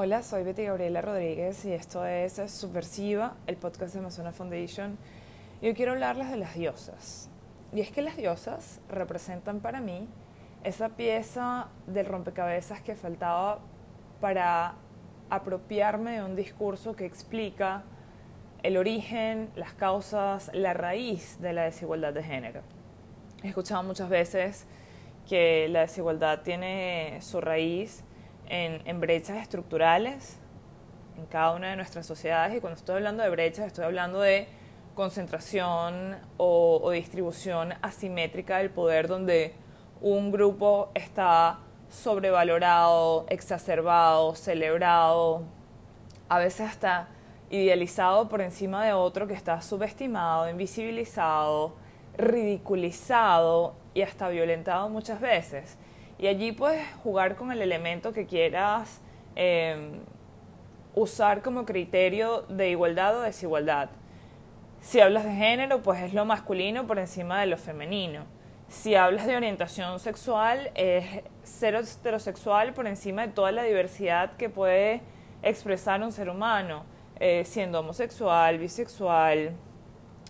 Hola, soy Betty Gabriela Rodríguez y esto es Subversiva, el podcast de Amazona Foundation. Y hoy quiero hablarles de las diosas. Y es que las diosas representan para mí esa pieza del rompecabezas que faltaba para apropiarme de un discurso que explica el origen, las causas, la raíz de la desigualdad de género. He escuchado muchas veces que la desigualdad tiene su raíz en, brechas estructurales en cada una de nuestras sociedades y cuando estoy hablando de brechas estoy hablando de concentración o, o, distribución asimétrica del poder donde un grupo está sobrevalorado, exacerbado, celebrado, a veces hasta idealizado por encima de otro que está subestimado, invisibilizado, ridiculizado y hasta violentado muchas veces. Y allí puedes jugar con el elemento que quieras em, usar como criterio de igualdad o desigualdad. Si hablas de género, pues es lo masculino por encima de lo femenino. Si hablas de orientación sexual, es ser heterosexual por encima de toda la diversidad que puede expresar un ser humano, eh, siendo homosexual, bisexual,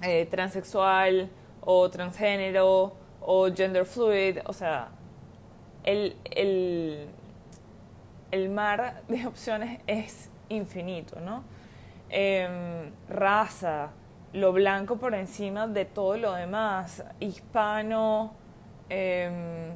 eh, transexual o transgénero o gender fluid, o sea, el, el, mar de opciones es infinito, ¿no? Em, raza, lo blanco por encima de todo lo demás, hispano, em,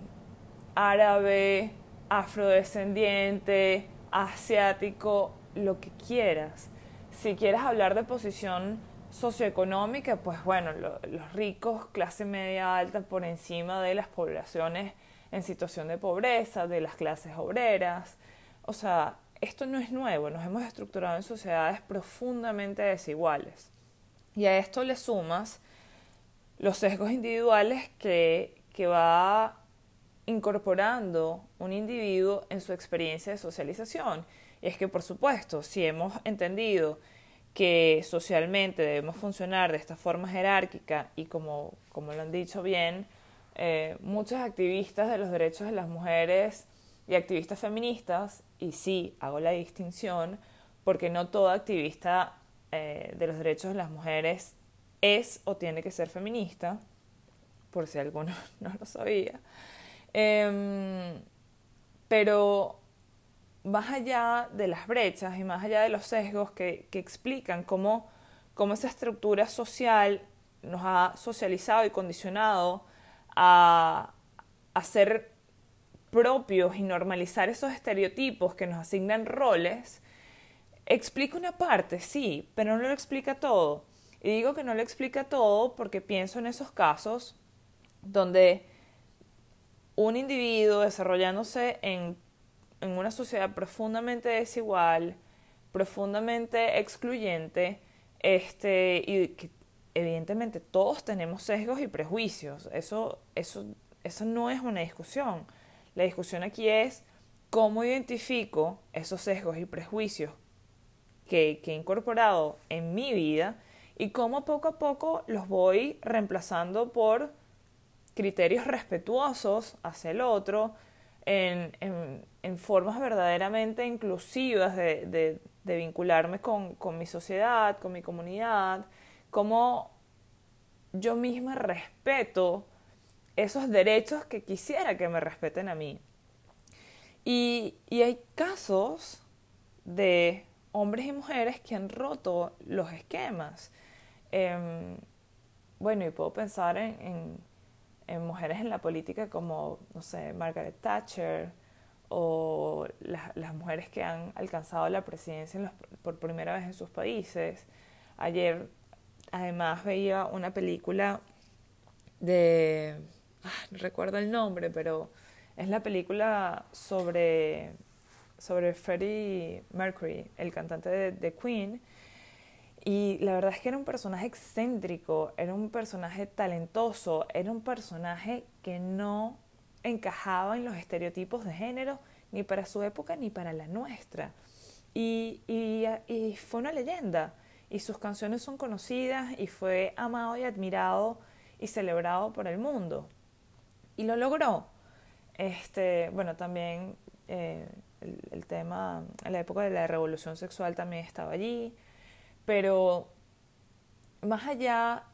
árabe, afrodescendiente, asiático, lo que quieras. Si quieres hablar de posición socioeconómica, pues bueno, los ricos, clase media alta, por encima de las poblaciones en situación de pobreza, de las clases obreras. O sea, esto no es nuevo, nos hemos estructurado en sociedades profundamente desiguales. Y a esto le sumas los sesgos individuales que, que va incorporando un individuo en su experiencia de socialización. Y es que, por supuesto, si hemos entendido que socialmente debemos funcionar de esta forma jerárquica y como, como lo han dicho bien, eh, muchos activistas de los derechos de las mujeres y activistas feministas, y sí, hago la distinción, porque no toda activista eh, de los derechos de las mujeres es o tiene que ser feminista, por si alguno no lo sabía. Em, pero más allá de las brechas y más allá de los sesgos que, que explican cómo, cómo esa estructura social nos ha socializado y condicionado a, ser propios y normalizar esos estereotipos que nos asignan roles, explica una parte, sí, pero no lo explica todo. Y digo que no lo explica todo porque pienso en esos casos donde un individuo desarrollándose en, en una sociedad profundamente desigual, profundamente excluyente, este, y que evidentemente todos tenemos sesgos y prejuicios, eso, eso, eso no es una discusión. La discusión aquí es cómo identifico esos sesgos y prejuicios que, que he incorporado en mi vida y cómo poco a poco los voy reemplazando por criterios respetuosos hacia el otro, en, en, formas verdaderamente inclusivas de, de, de vincularme con, con, mi sociedad, con mi comunidad, cómo yo misma respeto esos derechos que quisiera que me respeten a mí. Y, hay casos de hombres y mujeres que han roto los esquemas. Em, bueno, y puedo pensar en, mujeres en la política como, no sé, Margaret Thatcher o las mujeres que han alcanzado la presidencia por primera vez en sus países. Ayer además veía una película de, ah, no recuerdo el nombre, pero es la película sobre, sobre Freddie Mercury, el cantante de, Queen. Y la verdad es que era un personaje excéntrico, era un personaje talentoso, era un personaje que no encajaba en los estereotipos de género ni para su época ni para la nuestra. Y, y fue una leyenda y sus canciones son conocidas y fue amado y admirado y celebrado por el mundo. Y lo logró. Este, bueno, también eh, el, tema, en la época de la revolución sexual también estaba allí, pero más allá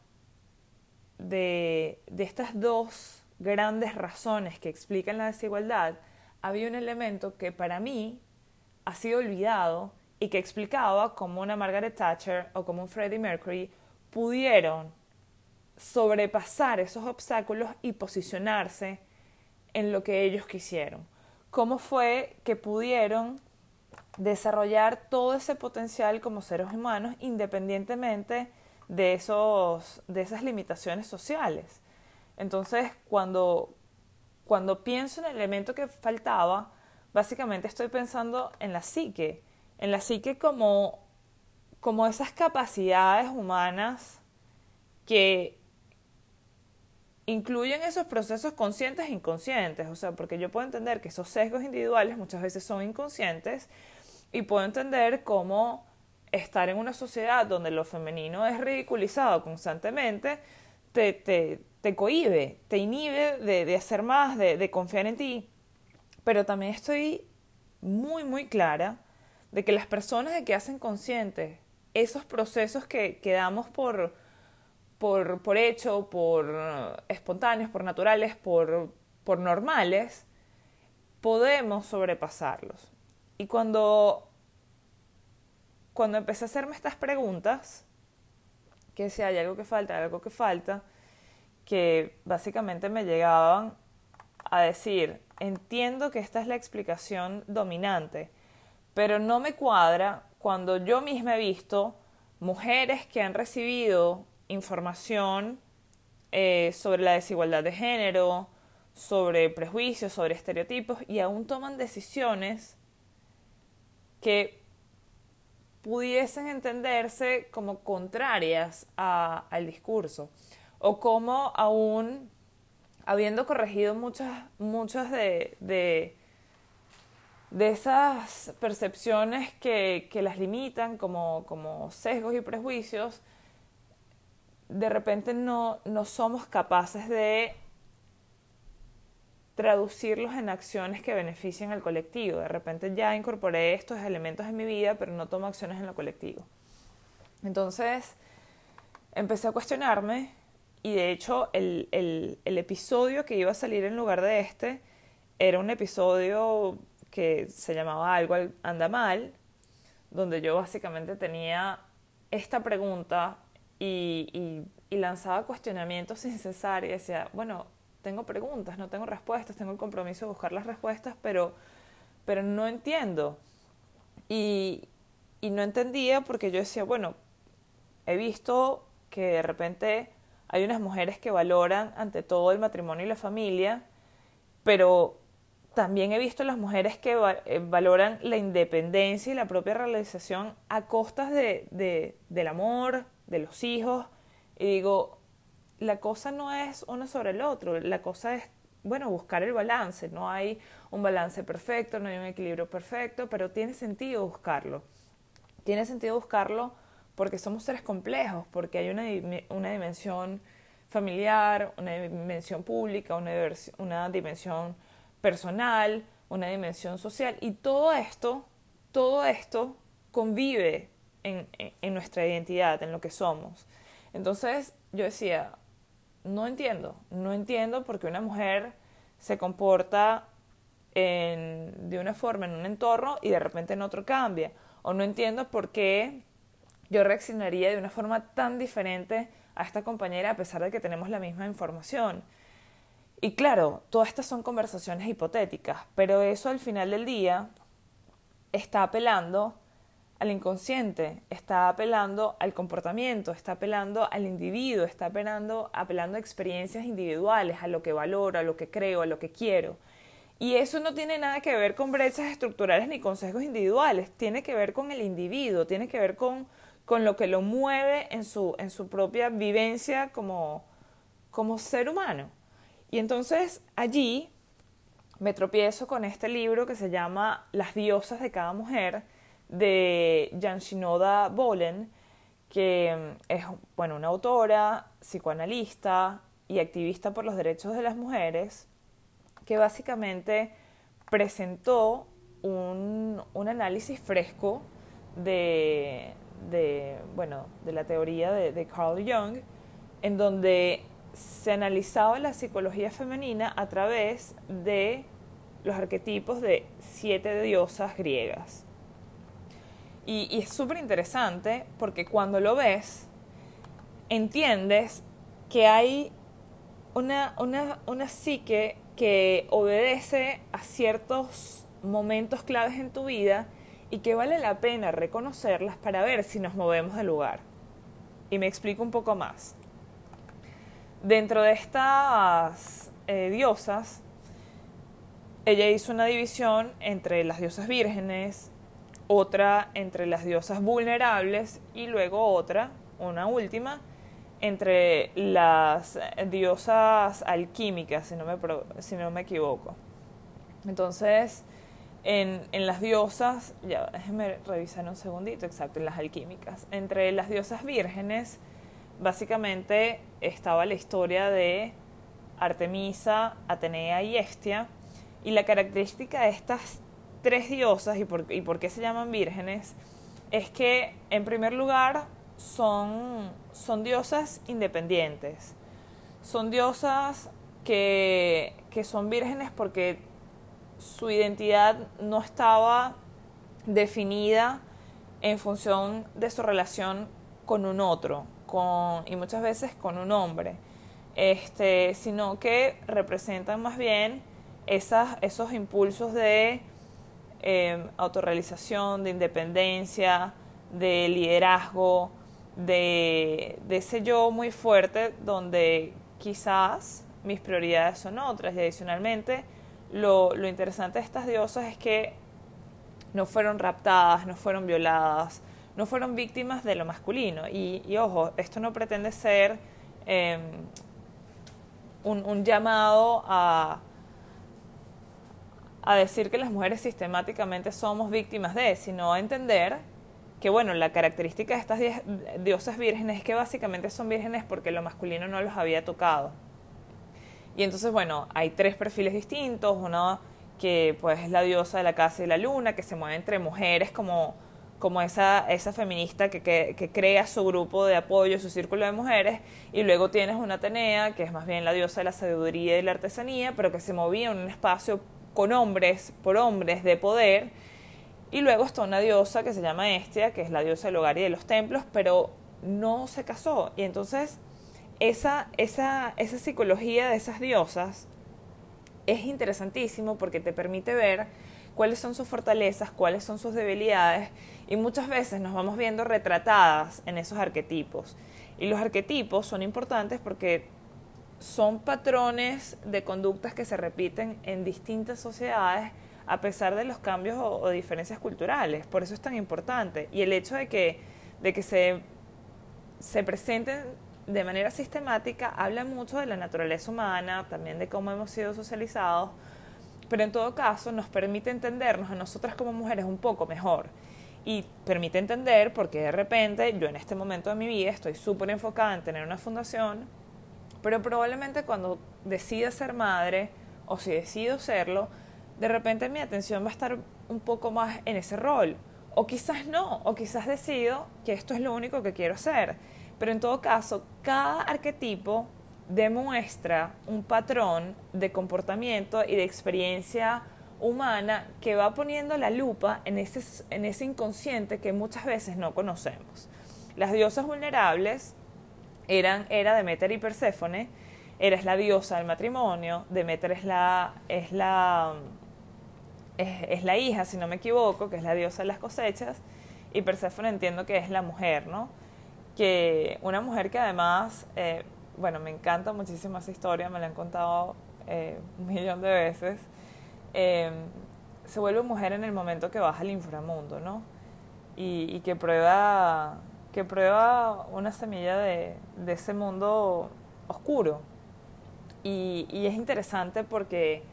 de, de estas dos grandes razones que explican la desigualdad, había un elemento que para mí ha sido olvidado y que explicaba cómo una Margaret Thatcher o como un Freddie Mercury pudieron sobrepasar esos obstáculos y posicionarse en lo que ellos quisieron. Cómo fue que pudieron desarrollar todo ese potencial como seres humanos independientemente de, esos, de esas limitaciones sociales. Entonces, cuando, cuando pienso en el elemento que faltaba, básicamente estoy pensando en la psique, en la psique como, como esas capacidades humanas que incluyen esos procesos conscientes e inconscientes, o sea, porque yo puedo entender que esos sesgos individuales muchas veces son inconscientes y puedo entender cómo estar en una sociedad donde lo femenino es ridiculizado constantemente te, te, te cohíbe, te inhibe de, de hacer más, de, de confiar en ti. Pero también estoy muy, muy clara de que las personas que hacen conscientes esos procesos que, que damos por, por, por hecho, por espontáneos, por naturales, por, por normales, podemos sobrepasarlos. Y cuando, cuando empecé a hacerme estas preguntas, que si hay algo que falta, algo que falta, que básicamente me llegaban a decir, entiendo que esta es la explicación dominante, pero no me cuadra cuando yo misma he visto mujeres que han recibido información eh, sobre la desigualdad de género, sobre prejuicios, sobre estereotipos y aún toman decisiones que pudiesen entenderse como contrarias al discurso o como aún habiendo corregido muchas, de, esas percepciones que, que las limitan como, como sesgos y prejuicios, de repente no, no somos capaces de traducirlos en acciones que beneficien al colectivo. De repente ya incorporé estos elementos en mi vida, pero no tomo acciones en lo colectivo. Entonces, empecé a cuestionarme y de hecho el, el, el episodio que iba a salir en lugar de este era un episodio que se llamaba Algo anda mal, donde yo básicamente tenía esta pregunta y, lanzaba cuestionamientos sin cesar y decía, bueno, tengo preguntas, no tengo respuestas, tengo el compromiso de buscar las respuestas, pero, pero no entiendo. Y, y no entendía porque yo decía, bueno, he visto que de repente hay unas mujeres que valoran ante todo el matrimonio y la familia, pero también he visto las mujeres que eh, valoran la independencia y la propia realización a costas de, de, del amor, de los hijos. Y digo, la cosa no es uno sobre el otro, la cosa es, bueno, buscar el balance. No hay un balance perfecto, no hay un equilibrio perfecto, pero tiene sentido buscarlo. Tiene sentido buscarlo porque somos seres complejos, porque hay una, una dimensión familiar, una dimensión pública, una dimensión personal, una dimensión social, y todo esto, todo esto convive en, en, nuestra identidad, en lo que somos. Entonces yo decía, no entiendo, no entiendo por qué una mujer se comporta en, de una forma en un entorno y de repente en otro cambia. O no entiendo por qué yo reaccionaría de una forma tan diferente a esta compañera a pesar de que tenemos la misma información. Y claro, todas estas son conversaciones hipotéticas, pero eso al final del día está apelando al inconsciente, está apelando al comportamiento, está apelando al individuo, está apelando, apelando a experiencias individuales, a lo que valoro, a lo que creo, a lo que quiero. Y eso no tiene nada que ver con brechas estructurales ni consejos individuales, tiene que ver con el individuo, tiene que ver con con lo que lo mueve en su, en su propia vivencia como, como ser humano. Y entonces allí me tropiezo con este libro que se llama Las diosas de cada mujer de Jan Shinoda Bolen, que mm, es bueno, una autora, psicoanalista y activista por los derechos de las mujeres, que básicamente presentó un, análisis fresco de, bueno, de la teoría de, de Carl Jung, en donde se analizaba la psicología femenina a través de los arquetipos de siete diosas griegas. Y, es súper interesante porque cuando lo ves, entiendes que hay una, una, una psique que obedece a ciertos momentos claves en tu vida y que vale la pena reconocerlas para ver si nos movemos del lugar. Y me explico un poco más. Dentro de estas eh, diosas, ella hizo una división entre las diosas vírgenes, otra entre las diosas vulnerables y luego otra, una última, entre las diosas alquímicas, si no me, si no me equivoco. Entonces, en, en, las diosas, ya déjenme revisar un segundito, exacto, en las alquímicas. Entre las diosas vírgenes, básicamente estaba la historia de Artemisa, Atenea y Hestia, y la característica de estas tres diosas y por, qué se llaman vírgenes es que, en primer lugar, son, diosas independientes. Son diosas que son vírgenes porque su identidad no estaba definida en función de su relación con un otro, con, y muchas veces con un hombre, este, sino que representan más bien esas, esos impulsos de eh, autorrealización, de independencia, de liderazgo, de, ese yo muy fuerte donde quizás mis prioridades son otras. Y adicionalmente lo interesante de estas diosas es que no fueron raptadas, no fueron violadas, no fueron víctimas de lo masculino. Y, ojo, esto no pretende ser em, un, llamado a, a decir que las mujeres sistemáticamente somos víctimas de, sino a entender que, bueno, la característica de estas diosas vírgenes es que básicamente son vírgenes porque lo masculino no los había tocado. Y entonces, bueno, hay tres perfiles distintos, uno que pues es la diosa de la casa y la luna, que se mueve entre mujeres como como esa, esa feminista que, que, crea su grupo de apoyo, su círculo de mujeres, y luego tienes una Atenea, que es más bien la diosa de la sabiduría y la artesanía, pero que se movía en un espacio con hombres, por hombres de poder, y luego está una diosa que se llama Estia, que es la diosa del hogar y de los templos, pero no se casó. Y entonces esa, esa, esa psicología de esas diosas es interesantísimo porque te permite ver cuáles son sus fortalezas, cuáles son sus debilidades y muchas veces nos vamos viendo retratadas en esos arquetipos. Y los arquetipos son importantes porque son patrones de conductas que se repiten en distintas sociedades a pesar de los cambios o, diferencias culturales. Por eso es tan importante. Y el hecho de que, de que se, se presenten de manera sistemática habla mucho de la naturaleza humana, también de cómo hemos sido socializados pero en todo caso nos permite entendernos a nosotras como mujeres un poco mejor. Y permite entender porque de repente yo en este momento de mi vida estoy súper enfocada en tener una fundación, pero probablemente cuando decida ser madre o si decido serlo, de repente mi atención va a estar un poco más en ese rol. O quizás no, o quizás decido que esto es lo único que quiero hacer. Pero en todo caso, cada arquetipo demuestra un patrón de comportamiento y de experiencia humana que va poniendo la lupa en ese, en ese inconsciente que muchas veces no conocemos. Las diosas vulnerables eran, era Demeter y Perséfone, eres la diosa del matrimonio, Demeter es la, es la, es, la hija, si no me equivoco, que es la diosa de las cosechas, y Perséfone entiendo que es la mujer, ¿no? Que una mujer que además eh, bueno, me encanta muchísimo esa historia, me la han contado eh, un millón de veces. Em, se vuelve mujer en el momento que baja al inframundo, ¿no? Y, que prueba que prueba una semilla de, ese mundo oscuro. Y, y, es interesante porque,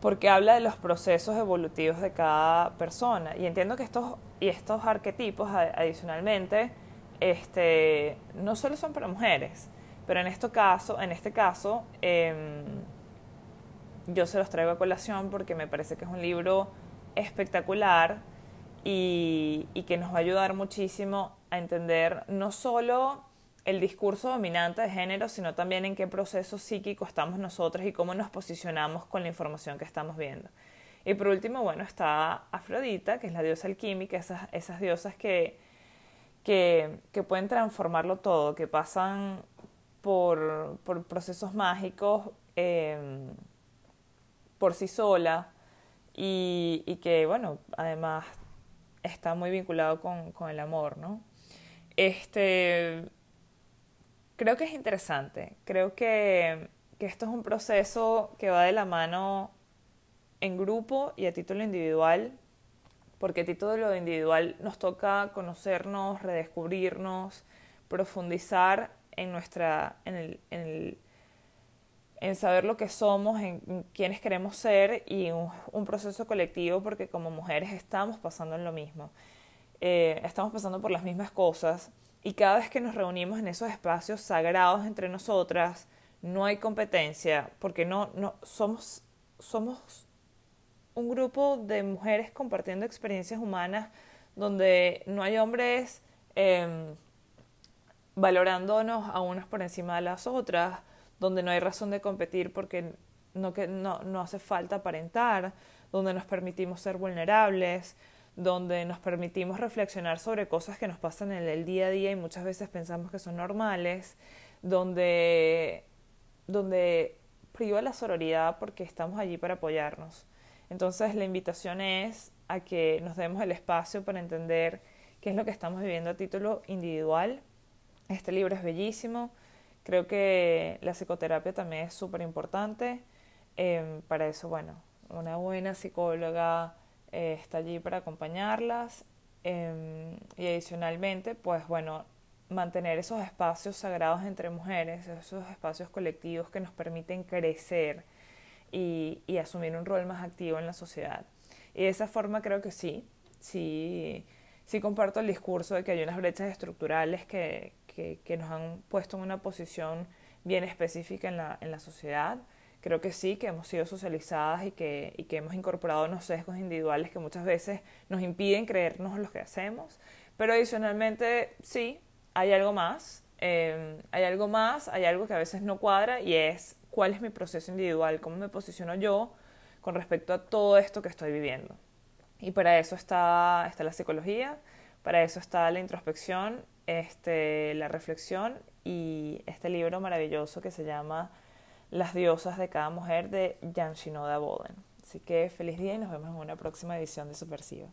porque habla de los procesos evolutivos de cada persona. Y entiendo que estos, y estos arquetipos adicionalmente este, no solo son para mujeres, pero en, este caso, en este caso em, yo se los traigo a colación porque me parece que es un libro espectacular y, que nos va a ayudar muchísimo a entender no solo el discurso dominante de género, sino también en qué proceso psíquico estamos nosotros y cómo nos posicionamos con la información que estamos viendo. Y por último, bueno, está Afrodita, que es la diosa alquímica, esas, esas diosas que, que, que, pueden transformarlo todo, que pasan por, por procesos mágicos eh, por sí sola y, y, que, bueno, además está muy vinculado con, con el amor, ¿no? Este, creo que es interesante. Creo que, que, esto es un proceso que va de la mano en grupo y a título individual, porque a título individual nos toca conocernos, redescubrirnos, profundizar en nuestra, en el, en saber lo que somos, en quiénes queremos ser y un, un, proceso colectivo porque como mujeres estamos pasando en lo mismo. Eh, estamos pasando por las mismas cosas y cada vez que nos reunimos en esos espacios sagrados entre nosotras, no hay competencia, porque no, no somos, somos un grupo de mujeres compartiendo experiencias humanas donde no hay hombres eh, valorándonos a unas por encima de las otras, donde no hay razón de competir porque no, que, no, no hace falta aparentar, donde nos permitimos ser vulnerables, donde nos permitimos reflexionar sobre cosas que nos pasan en el día a día y muchas veces pensamos que son normales, donde, donde priva la sororidad porque estamos allí para apoyarnos. Entonces la invitación es a que nos demos el espacio para entender qué es lo que estamos viviendo a título individual. Este libro es bellísimo. Creo que la psicoterapia también es súper importante. Eh, para eso, bueno, una buena psicóloga, eh, está allí para acompañarlas eh, y adicionalmente, pues bueno, mantener esos espacios sagrados entre mujeres, esos espacios colectivos que nos permiten crecer y, asumir un rol más activo en la sociedad. Y de esa forma creo que sí, sí, sí comparto el discurso de que hay unas brechas estructurales que, que, que nos han puesto en una posición bien específica en la, en la sociedad creo que sí, que hemos sido socializadas y que, y que hemos incorporado unos sesgos individuales que muchas veces nos impiden creernos lo que hacemos. Pero adicionalmente, sí, hay algo más. Eh, hay algo más, hay algo que a veces no cuadra y es cuál es mi proceso individual, cómo me posiciono yo con respecto a todo esto que estoy viviendo. Y para eso está, está la psicología, para eso está la introspección, este, la reflexión y este libro maravilloso que se llama las diosas de cada mujer de Jan Shinoda Boden. Así que feliz día y nos vemos en una próxima edición de Supersiva.